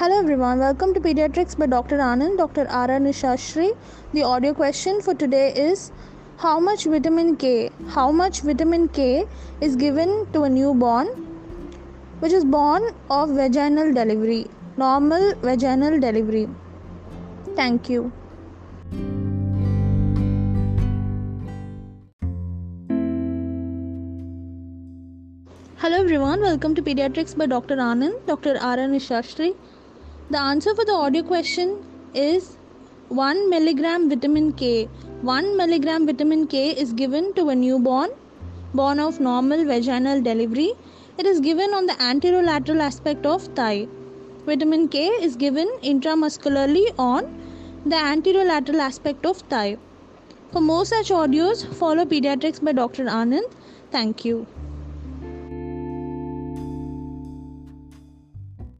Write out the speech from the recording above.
Hello everyone, welcome to Pediatrics by Dr. Anand, Dr. R. Nishashri. The audio question for today is How much vitamin K? How much vitamin K is given to a newborn which is born of vaginal delivery, normal vaginal delivery? Thank you. Hello everyone, welcome to Pediatrics by Dr. Anand, Dr. Nishashri. The answer for the audio question is 1 milligram vitamin K. 1 milligram vitamin K is given to a newborn born of normal vaginal delivery. It is given on the anterolateral aspect of thigh. Vitamin K is given intramuscularly on the anterolateral aspect of thigh. For more such audios, follow Pediatrics by Dr. Anand. Thank you.